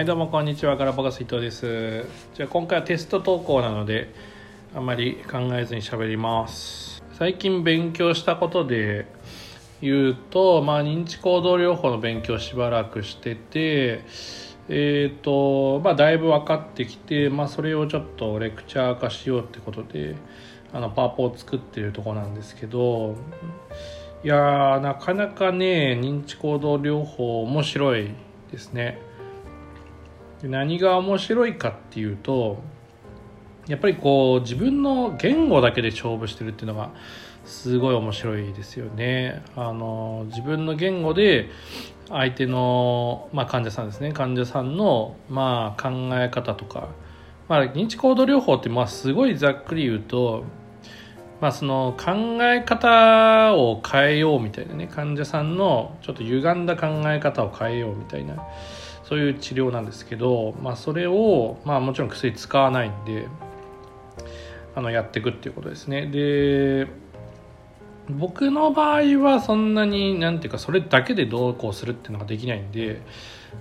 はいどうもこんにちは。ガラパゴス伊藤です。じゃあ今回はテスト投稿なのであまり考えずに喋ります。最近勉強したことで言うとまあ認知行動療法の勉強しばらくしててえっ、ー、とまあだいぶ分かってきてまあそれをちょっとレクチャー化しようってことであのパワポを作ってるとこなんですけどいやなかなかね認知行動療法面白いですね。何が面白いかっていうとやっぱりこう自分の言語だけで勝負してるっていうのがすごい面白いですよね。あの自分の言語で相手の、まあ、患者さんですね。患者さんの、まあ、考え方とか、まあ、認知行動療法ってまあすごいざっくり言うと、まあ、その考え方を変えようみたいなね。患者さんのちょっと歪んだ考え方を変えようみたいな。そういう治療なんですけど、まあ、それを、まあ、もちろん薬使わないんであのやっていくっていうことですね。で僕の場合はそんなになんていうかそれだけでどうこうするっていうのができないんで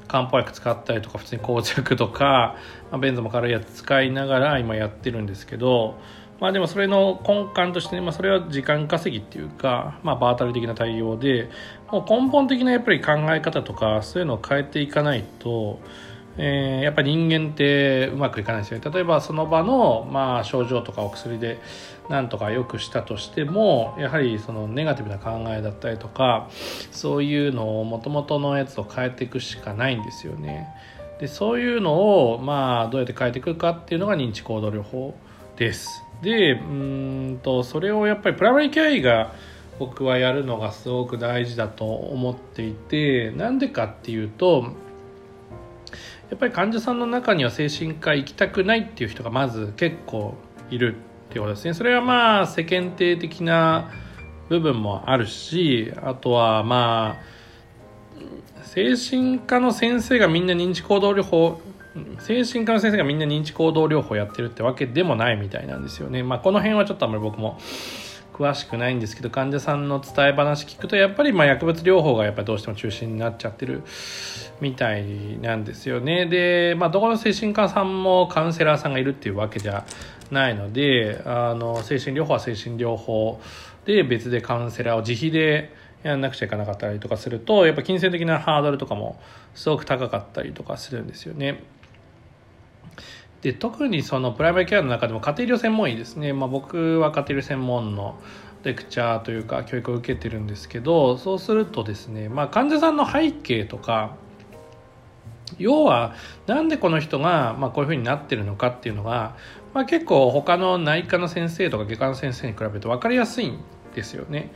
漢方薬使ったりとか普通に膠着とか、まあ、ベンゾも軽いやつ使いながら今やってるんですけどまあでもそれの根幹として、ね、まあ、それは時間稼ぎっていうか、まあ、場当たり的な対応でもう根本的なやっぱり考え方とかそういうのを変えていかないと、えー、やっぱり人間ってうまくいかないですよね例えばその場の、まあ、症状とかお薬でなんとか良くしたとしてもやはりそのネガティブな考えだったりとかそういうのをもともとのやつを変えていくしかないんですよね。でそういうのをまあどうやって変えていくかっていうのが認知行動療法です。でうんとそれをやっぱりプライマリーケア医が僕はやるのがすごく大事だと思っていてなんでかっていうとやっぱり患者さんの中には精神科行きたくないっていう人がまず結構いるっていうことですね。それはまあ世間体的な部分もあるしあとはまあ精神科の先生がみんな認知行動療法精神科の先生がみんな認知行動療法やってるってわけでもないみたいなんですよね。まあ、この辺はちょっとあんまり僕も詳しくないんですけど患者さんの伝え話聞くとやっぱりま薬物療法がやっぱどうしても中心になっちゃってるみたいなんですよね。で、まあ、どこの精神科さんもカウンセラーさんがいるっていうわけじゃないのであの精神療法は精神療法で別でカウンセラーを自費でやんなくちゃいけなかったりとかするとやっぱ金銭的なハードルとかもすごく高かったりとかするんですよね。で特にそのプライマリケアの中でも家庭医療専門医ですね、まあ、僕は家庭医療専門のレクチャーというか教育を受けてるんですけどそうするとですね、まあ、患者さんの背景とか要はなんでこの人がまあこういうふうになってるのかっていうのが、まあ、結構他の内科の先生とか外科の先生に比べると分かりやすいんですよね。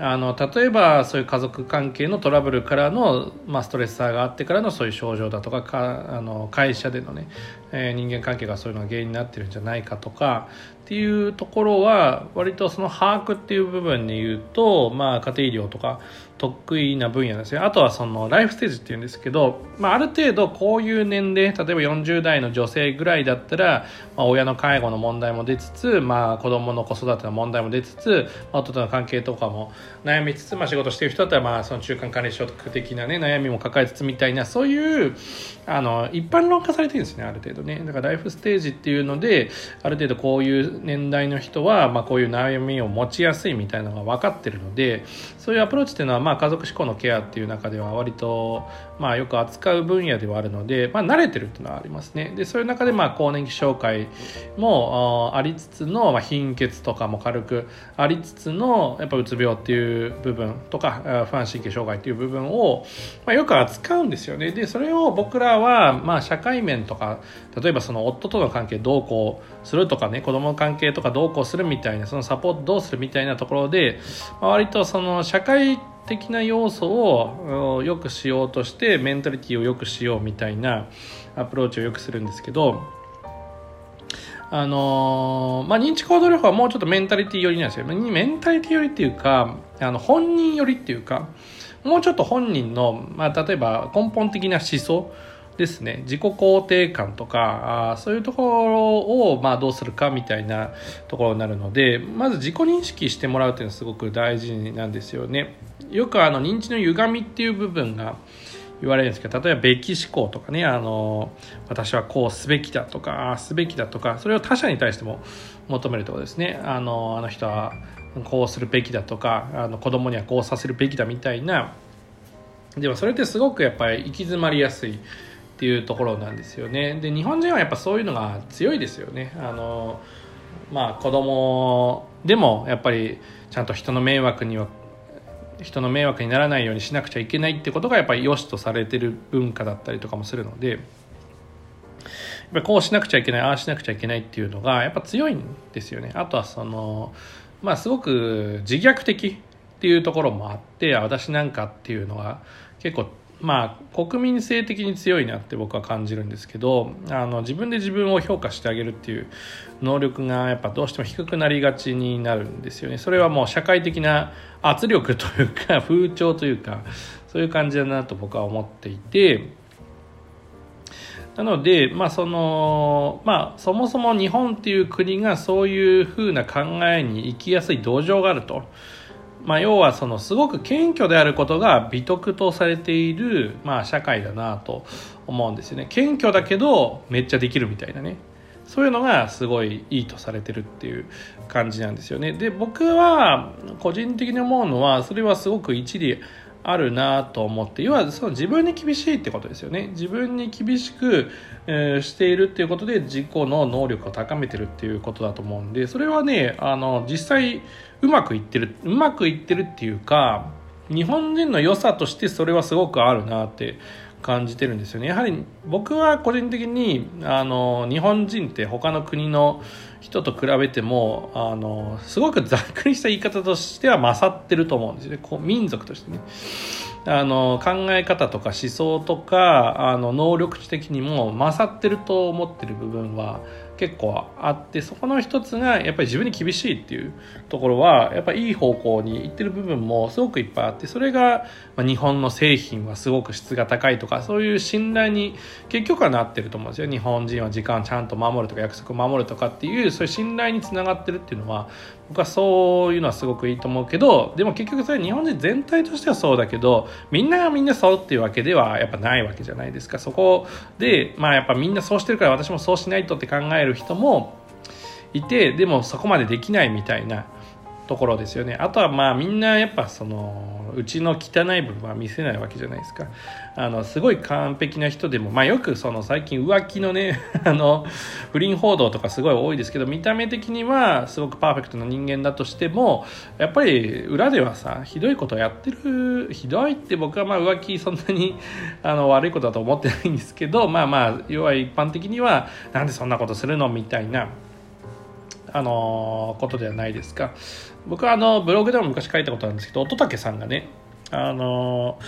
あの例えばそういう家族関係のトラブルからの、まあ、ストレッサーがあってからのそういう症状だとかかあの会社でのね、えー、人間関係がそういうのが原因になってるんじゃないかとかっていうところは割とその把握っていう部分で言うと、まあ、家庭医療とか得意な分野ですよあとはそのライフステージっていうんですけど、まあ、ある程度こういう年齢例えば40代の女性ぐらいだったら、まあ、親の介護の問題も出つつ、まあ、子供の子育ての問題も出つつ、まあ、夫との関係とかも悩みつつ、まあ、仕事してる人だったら、まあ、その中間管理職的な、ね、悩みも抱えつつみたいなそういうあの一般論化されてるんですねある程度ね。だからライフステージっていうのである程度こういう年代の人は、まあ、こういう悩みを持ちやすいみたいなのが分かってるのでそういうアプローチっていうのは、まあ、家族志向のケアっていう中では割と、まあ、よく扱う分野ではあるので、まあ、慣れてるっていうのはありますね。でそういう中で、まあ、更年期紹介もありつつの、まあ、貧血とかも軽くありつつのやっぱうつ病っていう部分とか不安神経障害っていう部分を、まあ、よく扱うんですよね。でそれを僕らは、まあ、社会面とか例えばその夫との関係どうこうするとかね子供の関係とかどうこうするみたいなそのサポートどうするみたいなところで、まあ、割とその社会的な要素を良くしようとしてメンタリティを良くしようみたいなアプローチをよくするんですけどあの、まあ、認知行動療法はもうちょっとメンタリティ寄りなんですよ。メンタリティ寄りっていうか、あの本人寄りっていうか、もうちょっと本人の、まあ、例えば根本的な思想ですね。自己肯定感とかあそういうところをまあどうするかみたいなところになるのでまず自己認識してもらうっていうのはすごく大事なんですよね。よくあの認知の歪みっていう部分が言われるんですけど例えばべき思考とかねあの私はこうすべきだとかああすべきだとかそれを他者に対しても求めるところですね。あのあの人はこうするべきだとかあの子供にはこうさせるべきだみたいな。でもそれってすごくやっぱり行き詰まりやすいっていうところなんですよね。で日本人はやっぱそういうのが強いですよね。あのまあ子供でもやっぱりちゃんと人の迷惑には人の迷惑にならないようにしなくちゃいけないってことがやっぱり良しとされてる文化だったりとかもするのでやっぱりこうしなくちゃいけないああしなくちゃいけないっていうのがやっぱ強いんですよね。あとはそのまあすごく自虐的っていうところもあって私なんかっていうのは結構まあ国民性的に強いなって僕は感じるんですけどあの自分で自分を評価してあげるっていう能力がやっぱどうしても低くなりがちになるんですよねそれはもう社会的な圧力というか 風潮というかそういう感じだなと僕は思っていてなので、まあそのまあ、そもそも日本っていう国がそういうふうな考えに行きやすい土壌があると。まあ、要はそのすごく謙虚であることが美徳とされている、まあ、社会だなと思うんですよね。謙虚だけどめっちゃできるみたいなね。そういうのがすごいいいとされてるっていう感じなんですよね。で僕は個人的に思うのはそれはすごく一理あるなと思って要はその自分に厳しいってことですよね。自分に厳しく、えー、しているっていうことで自己の能力を高めてるっていうことだと思うんでそれはねあの実際うまくいってるうまくいってるっていうか日本人の良さとしてそれはすごくあるなって感じてるんですよね。やはり僕は個人的にあの日本人って他の国の人と比べてもあのすごくざっくりした言い方としては勝ってると思うんですよね。こう民族としてね。あの考え方とか思想とかあの能力値的にも勝ってると思ってる部分は結構あってそこの一つがやっぱり自分に厳しいっていうところはやっぱりいい方向に行ってる部分もすごくいっぱいあってそれが日本の製品はすごく質が高いとかそういう信頼に結局はなってると思うんですよ。日本人は時間ちゃんと守るとか約束守るとかっていうそういう信頼につながってるっていうのは僕はそういうのはすごくいいと思うけどでも結局それ日本人全体としてはそうだけどみんながみんなそうっていうわけではやっぱないわけじゃないですか。そこでまあやっぱみんなそうしてるから私もそうしないとって考える人もいてでもそこまでできないみたいなところですよね。あとはまあみんなやっぱそのうちの汚い部分は見せないわけじゃないですか。あのすごい完璧な人でもまあよくその最近浮気のね あの不倫報道とかすごい多いですけど見た目的にはすごくパーフェクトな人間だとしてもやっぱり裏ではさひどいことをやってるひどいって僕はまあ浮気そんなに あの悪いことだと思ってないんですけどまあまあ要は一般的にはなんでそんなことするのみたいなあのことではないですか。僕はあのブログでも昔書いたことあるんですけど乙武さんがねあの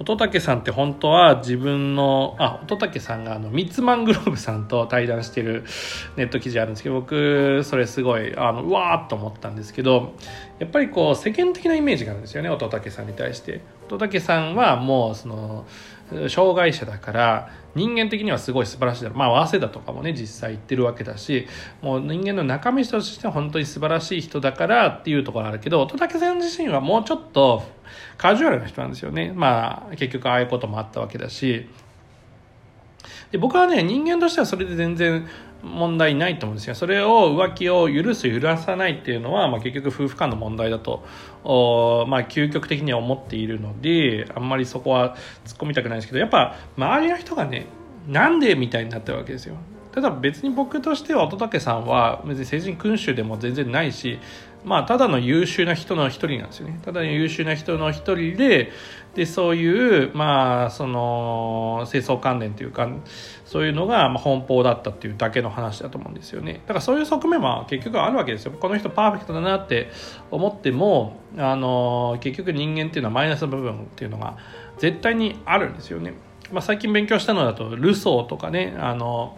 乙武さんって本当は自分のあ乙武さんがあのミッツマングローブさんと対談してるネット記事あるんですけど僕それすごいあのうわーっと思ったんですけどやっぱりこう世間的なイメージがあるんですよね乙武さんに対して。乙武さんはもうその障害者だから人間的にはすごい素晴らしいだろう。まあ早稲田とかもね実際行ってるわけだしもう人間の中身としては本当に素晴らしい人だからっていうところあるけど戸武さん自身はもうちょっとカジュアルな人なんですよね。まあ結局ああいうこともあったわけだし。で僕はね人間としてはそれで全然問題ないと思うんですよ。それを浮気を許す許さないっていうのは、まあ、結局夫婦間の問題だとまあ、究極的には思っているのであんまりそこは突っ込みたくないですけどやっぱ周りの人がねなんでみたいになってるわけですよ。ただ別に僕としては乙武さんは別に成人君主でも全然ないしまあただの優秀な人の一人なんですよね。ただの優秀な人の一人ででそういうまあその清掃関連というかそういうのが奔放だったっていうだけの話だと思うんですよね。だからそういう側面は結局あるわけですよ。この人パーフェクトだなって思ってもあの結局人間っていうのはマイナスの部分っていうのが絶対にあるんですよね、まあ、最近勉強したのだとルソーとかねあの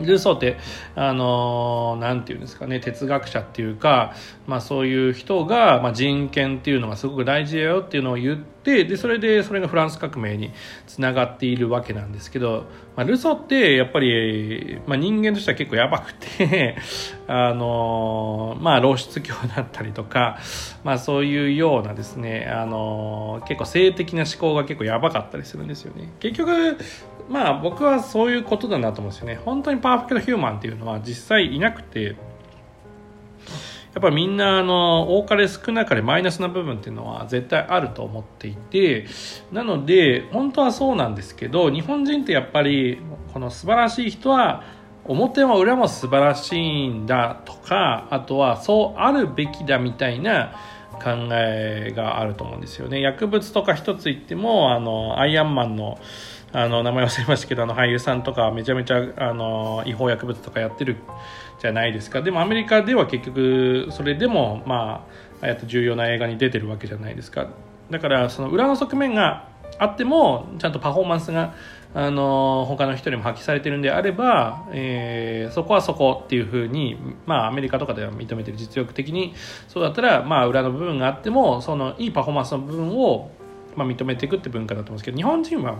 ルソーってあの何て言うんですかね哲学者っていうか、まあ、そういう人が、まあ、人権っていうのがすごく大事だよっていうのを言ってでそれでそれがフランス革命につながっているわけなんですけど、まあ、ルソってやっぱり、まあ、人間としては結構やばくて あのまあ露出狂だったりとか、まあ、そういうようなですね、あの結構性的な思考が結構やばかったりするんですよね。結局まあ僕はそういうことだなと思うんですよね。本当にパーフェクトヒューマンっていうのは実際いなくてやっぱみんなあの多かれ少なかれマイナスな部分っていうのは絶対あると思っていてなので本当はそうなんですけど日本人ってやっぱりこの素晴らしい人は表も裏も素晴らしいんだとかあとはそうあるべきだみたいな考えがあると思うんですよね。薬物とか一つ言ってもあのアイアンマンのあの名前忘れましたけどあの俳優さんとかめちゃめちゃあの違法薬物とかやってるじゃないですか。でもアメリカでは結局それでもまああやって重要な映画に出てるわけじゃないですか。だからその裏の側面があってもちゃんとパフォーマンスがあの他の人にも発揮されてるんであれば、えー、そこはそこっていうふうに、まあ、アメリカとかでは認めてる実力的にそうだったら、まあ、裏の部分があってもそのいいパフォーマンスの部分を、まあ、認めていくって文化だと思うんですけど日本人は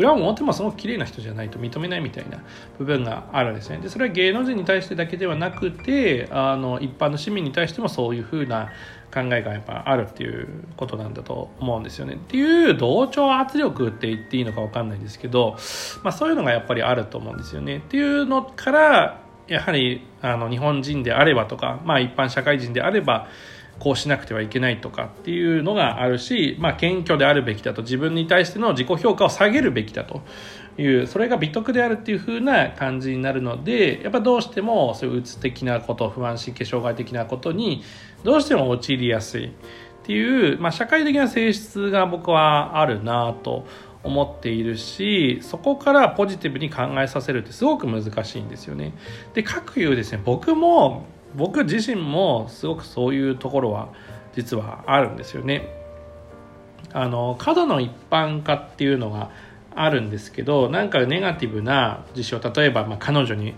裏も表もすごく綺麗な人じゃないと認めないみたいな部分があるんですねでそれは芸能人に対してだけではなくてあの一般の市民に対してもそういうふうな考えがやっぱあるっていうことなんだと思うんですよね。っていう同調圧力って言っていいのか分かんないんですけど、まあ、そういうのがやっぱりあると思うんですよね。っていうのからやはりあの日本人であればとか、まあ、一般社会人であればこうしなくてはいけないとかっていうのがあるし、まあ、謙虚であるべきだと自分に対しての自己評価を下げるべきだというそれが美徳であるっていう風な感じになるのでやっぱどうしてもそういううつ的なこと不安神経障害的なことにどうしても陥りやすいっていう、まあ、社会的な性質が僕はあるなと思っているしそこからポジティブに考えさせるってすごく難しいんですよね。で各いうですね僕も僕自身もすごくそういうところは実はあるんですよね。あの過度の一般化っていうのがあるんですけどなんかネガティブな事象例えばまあ彼女に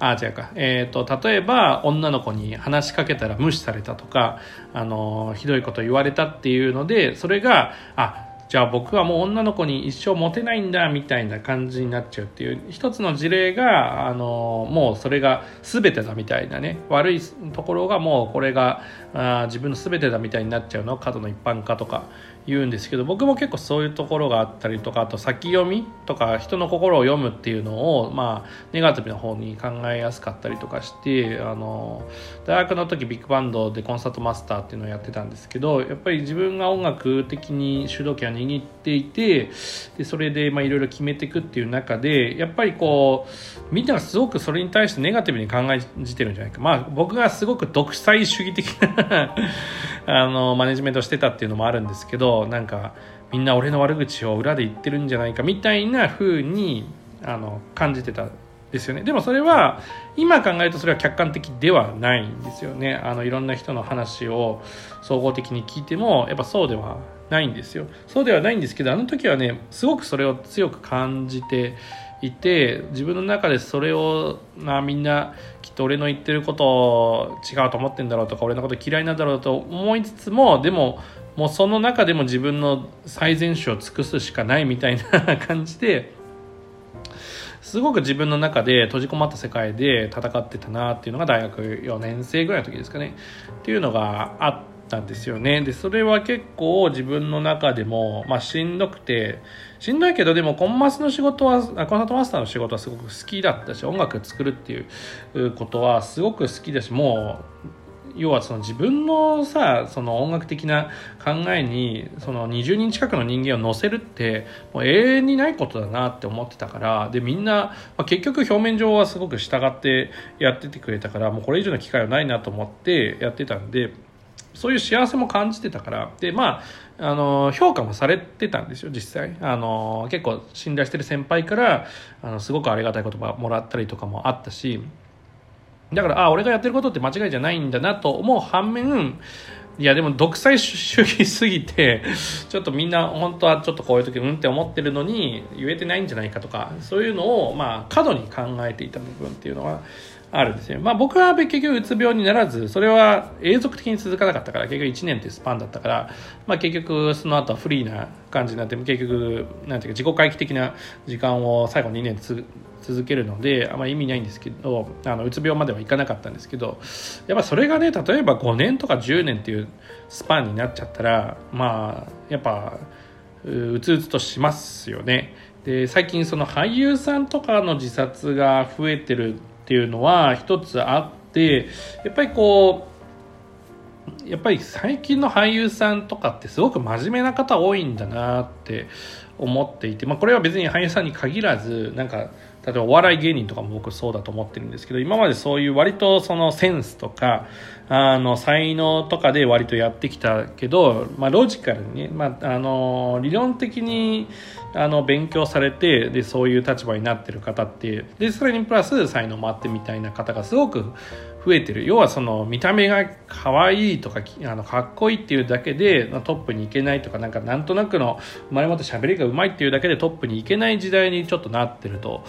あ違うか、えーと、例えば女の子に話しかけたら無視されたとかあのひどいこと言われたっていうのでそれがあじゃあ僕はもう女の子に一生モテないんだみたいな感じになっちゃうっていう一つの事例があのもうそれが全てだみたいなね。悪いところがもうこれがあ自分の全てだみたいになっちゃうの。過度の一般化とか。言うんですけど僕も結構そういうところがあったりとかあと先読みとか人の心を読むっていうのをまあネガティブな方に考えやすかったりとかしてあの大学の時ビッグバンドでコンサートマスターっていうのをやってたんですけどやっぱり自分が音楽的に主導権を握っていてでそれでいろいろ決めていくっていう中でやっぱりこうみんながすごくそれに対してネガティブに考えじてるんじゃないか。まあ僕がすごく独裁主義的な あのマネジメントしてたっていうのもあるんですけどなんかみんな俺の悪口を裏で言ってるんじゃないかみたいな風にあに感じてたですよね。でもそれは今考えるとそれは客観的ではないんですよね。あのいろんな人の話を総合的に聞いてもやっぱそうではないんですよ。そうではないんですけどあの時はねすごくそれを強く感じていて自分の中でそれを、まあ、みんなきっと俺の言ってること違うと思ってんだろうとか俺のこと嫌いなんだろうと思いつつもでももうその中でも自分の最善手を尽くすしかないみたいな感じですごく自分の中で閉じこまった世界で戦ってたなっていうのが大学4年生ぐらいの時ですかね。っていうのがあったんですよね。でそれは結構自分の中でも、まあ、しんどくてしんどいけどでもコンマスの仕事はコンサートマスターの仕事はすごく好きだったし音楽作るっていうことはすごく好きだしもう要はその自分のさその音楽的な考えにその20人近くの人間を乗せるってもう永遠にないことだなって思ってたからでみんな、まあ、結局表面上はすごく従ってやっててくれたからもうこれ以上の機会はないなと思ってやってたんでそういう幸せも感じてたからでまああの評価もされてたんですよ実際。あの結構信頼してる先輩からあのすごくありがたい言葉もらったりとかもあったしだからあ俺がやってることって間違いじゃないんだなと思う反面いやでも独裁主義すぎて ちょっとみんな本当はちょっとこういう時うんって思ってるのに言えてないんじゃないかとかそういうのをまあ過度に考えていた部分っていうのはあるんですよ。まあ僕は結局うつ病にならず、それは永続的に続かなかったから、結局1年っていうスパンだったから、まあ結局その後はフリーな感じになって、結局、なんていうか自己回帰的な時間を最後2年続けるのであんまり意味ないんですけどあのうつ病まではいかなかったんですけどやっぱそれがね例えば5年とか10年っていうスパンになっちゃったらまあやっぱうつうつとしますよね。で最近その俳優さんとかの自殺が増えてるっていうのは一つあってやっぱりこうやっぱり最近の俳優さんとかってすごく真面目な方多いんだなって思っていて、まあ、これは別に俳優さんに限らずなんか例えばお笑い芸人とかも僕そうだと思ってるんですけど今までそういう割とそのセンスとかあの才能とかで割とやってきたけど、まあ、ロジカルにね、まあ、あの理論的にあの勉強されてでそういう立場になってる方ってでそれにプラス才能もあってみたいな方がすごく増えてる。要はその見た目が可愛いとかあのかっこいいっていうだけでトップに行けないとかなんかなんとなくの生まれ持って喋りがうまいっていうだけでトップに行けない時代にちょっとなってると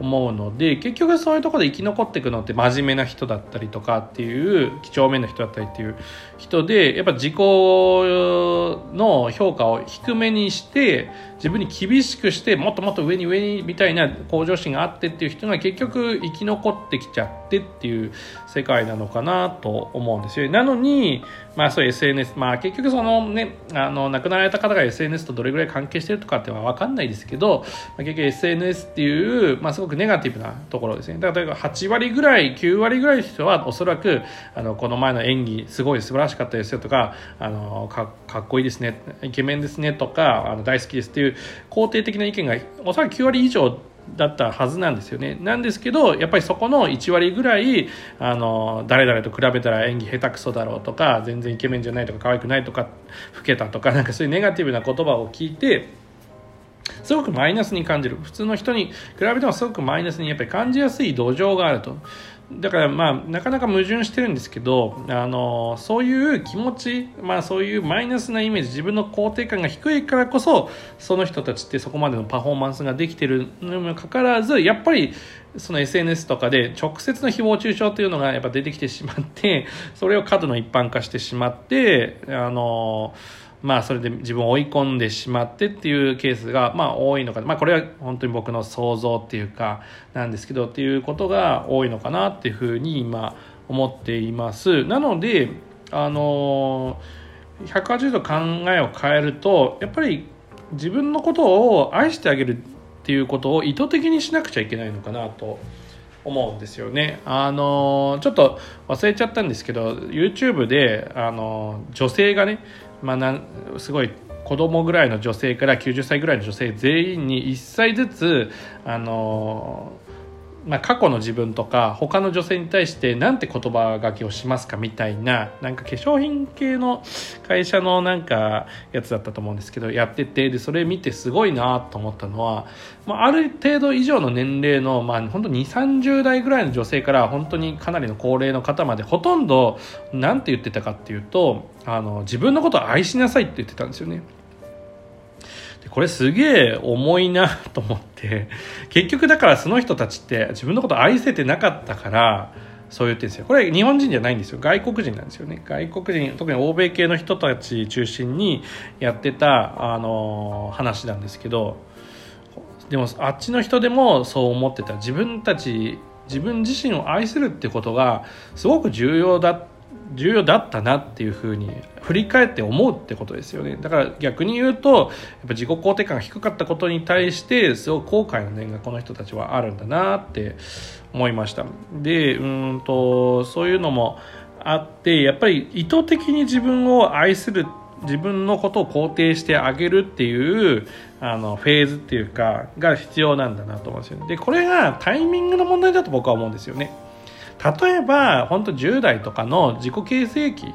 思うので結局そういうところで生き残っていくのって真面目な人だったりとかっていう正面の人だったりっていう人でやっぱ自己の評価を低めにして自分に厳しくしてもっともっと上に上にみたいな向上心があってっていう人が結局生き残ってきちゃってっていう世界なのかなと思うんですよ。なのに、まあそう SNS、まあ結局そのね、あの亡くなられた方が SNS とどれぐらい関係してるとかっては分かんないですけど、まあ、結局 SNS っていう、まあすごくネガティブなところですね。だから例えば8割ぐらい、9割ぐらいの人はおそらく、あの、この前の演技すごい素晴らしかったですよとか、あの、かかっこいいですね、イケメンですねとか、あの大好きですっていう肯定的な意見がおそらく9割以上だったはずなんですよね。なんですけどやっぱりそこの1割ぐらいあの誰々と比べたら演技下手くそだろうとか全然イケメンじゃないとか可愛くないとか老けたとかなんかそういうネガティブな言葉を聞いてすごくマイナスに感じる普通の人に比べてもすごくマイナスにやっぱり感じやすい土壌があるとだからまあなかなか矛盾してるんですけどあのそういう気持ち、まあ、そういうマイナスなイメージ自分の肯定感が低いからこそその人たちってそこまでのパフォーマンスができてるのにもかかわらずやっぱりその SNS とかで直接の誹謗中傷というのがやっぱ出てきてしまってそれを過度の一般化してしまってあのまあそれで自分を追い込んでしまってっていうケースがまあ多いのかまあこれは本当に僕の想像っていうかなんですけどっていうことが多いのかなっていうふうに今思っていますなのであの180度考えを変えるとやっぱり自分のことを愛してあげるっていうことを意図的にしなくちゃいけないのかなと思うんですよね。あのちょっと忘れちゃったんですけど YouTube であの女性がねまあ、なすごい子供ぐらいの女性から90歳ぐらいの女性全員に1歳ずつあのまあ、過去の自分とか他の女性に対して何て言葉がけをしますかみたいななんか化粧品系の会社のなんかやつだったと思うんですけどやっててでそれ見てすごいなと思ったのは、まあ、ある程度以上の年齢の、まあ、本当2 3 0代ぐらいの女性から本当にかなりの高齢の方までほとんど何て言ってたかっていうとあの自分のことを愛しなさいって言ってたんですよね。これすげえ重いなと思って。結局だからその人たちって自分のこと愛せてなかったからそう言ってるんですよ。これ日本人じゃないんですよ。外国人なんですよね。外国人特に欧米系の人たち中心にやってたあの話なんですけどでもあっちの人でもそう思ってた。自分たち自分自身を愛するってことがすごく重要だ重要だったなっていうふうに振り返って思うってことですよね。だから逆に言うとやっぱ自己肯定感が低かったことに対してすごく後悔の念がこの人たちはあるんだなって思いました。でうんとそういうのもあってやっぱり意図的に自分を愛する自分のことを肯定してあげるっていうあのフェーズっていうかが必要なんだなと思うんですよね。でこれがタイミングの問題だと僕は思うんですよね。例えば本当10代とかの自己形成期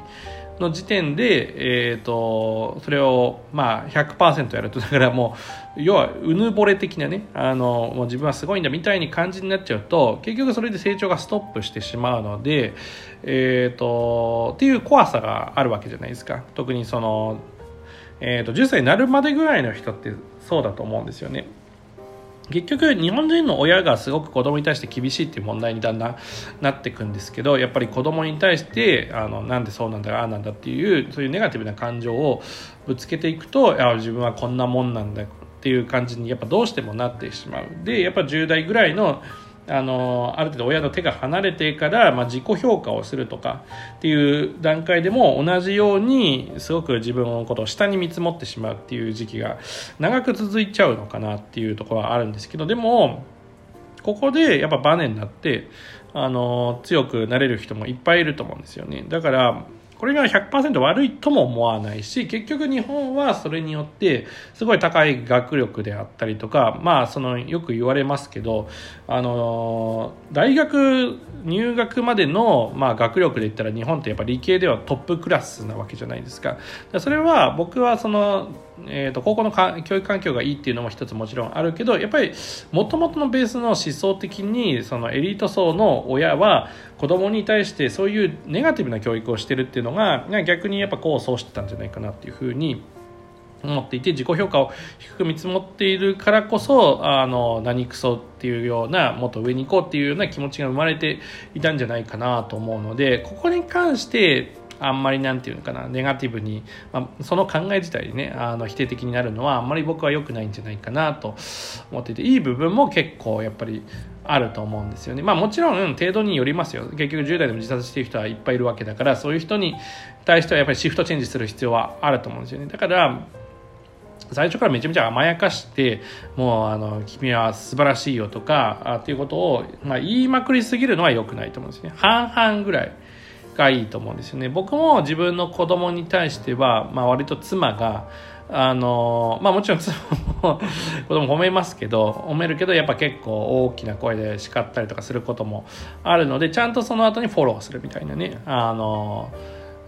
の時点で、えーと、それを、まあ100%やるとだからもう要はうぬぼれ的なねあのもう自分はすごいんだみたいに感じになっちゃうと結局それで成長がストップしてしまうので、えーと、っていう怖さがあるわけじゃないですか特にその、えーと、と10歳になるまでぐらいの人ってそうだと思うんですよね。結局日本人の親がすごく子供に対して厳しいっていう問題にだんだんなっていくんですけどやっぱり子供に対してあのなんでそうなんだああなんだっていうそういうネガティブな感情をぶつけていくとあ自分はこんなもんなんだっていう感じにやっぱどうしてもなってしまう。でやっぱ10代ぐらいのあのある程度親の手が離れてから、まあ、自己評価をするとかっていう段階でも同じようにすごく自分のことを下に見積もってしまうっていう時期が長く続いちゃうのかなっていうところはあるんですけどでもここでやっぱバネになってあの強くなれる人もいっぱいいると思うんですよね。だからこれが100%悪いとも思わないし結局日本はそれによってすごい高い学力であったりとかまあそのよく言われますけどあの大学入学までの、まあ、学力で言ったら日本ってやっぱ理系ではトップクラスなわけじゃないですか。それは僕はそのえーと、高校の教育環境がいいっていうのも一つもちろんあるけどやっぱりもともとのベースの思想的にそのエリート層の親は子供に対してそういうネガティブな教育をしてるっていうのが逆にやっぱ功を奏してたんじゃないかなっていうふうに思っていて自己評価を低く見積もっているからこそあの何クソっていうようなもっと上に行こうっていうような気持ちが生まれていたんじゃないかなと思うのでここに関してあんまりなんていうのかなネガティブに、まあ、その考え自体にねあの否定的になるのはあんまり僕は良くないんじゃないかなと思っていていい部分も結構やっぱりあると思うんですよね。まあもちろん程度によりますよ。結局10代でも自殺してる人はいっぱいいるわけだからそういう人に対してはやっぱりシフトチェンジする必要はあると思うんですよね。だから最初からめちゃめちゃ甘やかしてもうあの君は素晴らしいよとかあっていうことを、まあ、言いまくりすぎるのは良くないと思うんですね。半々ぐらいがいいと思うんですよね。僕も自分の子供に対しては、まあ、割と妻があのまあもちろん妻も 子供褒めますけど褒めるけどやっぱ結構大きな声で叱ったりとかすることもあるのでちゃんとその後にフォローするみたいなね。あの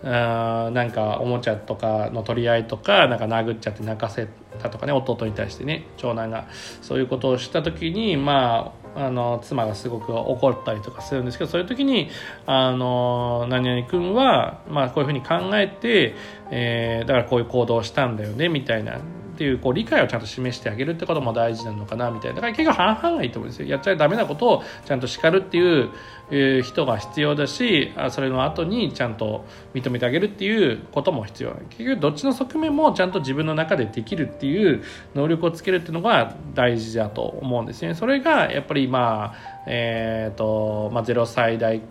あなんかおもちゃとかの取り合いとかなんか殴っちゃって泣かせたとかね弟に対してね長男がそういうことをした時にまああの妻がすごく怒ったりとかするんですけどそういう時にあの何々君は、まあ、こういうふうに考えて、えー、だからこういう行動をしたんだよねみたいなっていうこう理解をちゃんと示してあげるってことも大事なのかなみたいなだから結構半々がいいと思うんですよ。やっちゃダメなことをちゃんと叱るっていういう人が必要だしそれの後にちゃんと認めてあげるっていうことも必要。結局どっちの側面もちゃんと自分の中でできるっていう能力をつけるっていうのが大事だと思うんですね。それがやっぱりまあえっ、ー、と、まあ、0歳代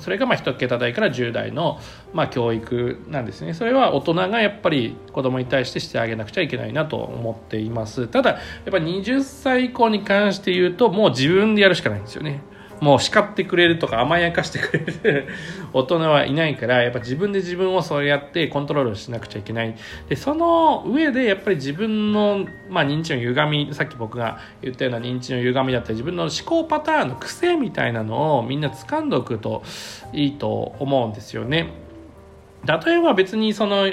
それがまあ1桁台から10代のまあ教育なんですね。それは大人がやっぱり子供に対してしてあげなくちゃいけないなと思っています。ただやっぱ20歳以降に関して言うともう自分でやるしかないんですよね。もう叱ってくれるとか甘やかしてくれる 大人はいないからやっぱ自分で自分をそうやってコントロールしなくちゃいけない。でその上でやっぱり自分の、まあ、認知の歪みさっき僕が言ったような認知の歪みだったり自分の思考パターンの癖みたいなのをみんな掴んでおくといいと思うんですよね。例えば別にその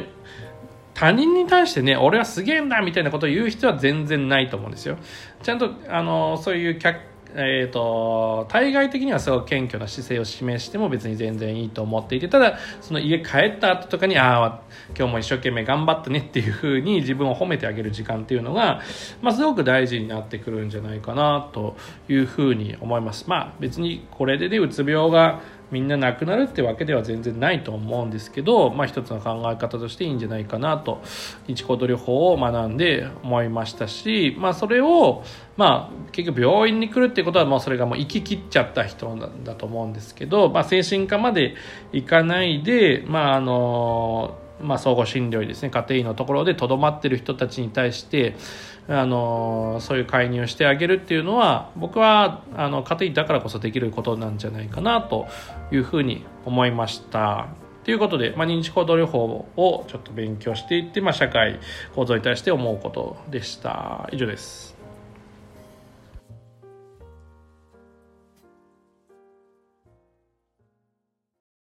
他人に対してね俺はすげえんだみたいなことを言う必要は全然ないと思うんですよ。ちゃんとあのそういう客えーと、対外的にはすごく謙虚な姿勢を示しても別に全然いいと思っていてただその家帰った後とかにああ今日も一生懸命頑張ったねっていうふうに自分を褒めてあげる時間っていうのが、まあ、すごく大事になってくるんじゃないかなというふうに思います。まあ別にこれでねうつ病がみんななくなるってわけでは全然ないと思うんですけど、まあ、一つの考え方としていいんじゃないかなと日行動療法を学んで思いましたし、まあ、それを、まあ、結局病院に来るってことはもうそれがもう生ききっちゃった人なんだと思うんですけど、まあ、精神科まで行かないで、まああのまあ、総合診療医ですね家庭医のところでとどまってる人たちに対してあのそういう介入をしてあげるっていうのは僕はあの家庭だからこそできることなんじゃないかなというふうに思いました。ということで、まあ、認知行動療法をちょっと勉強していって、まあ、社会構造に対して思うことでした。以上です。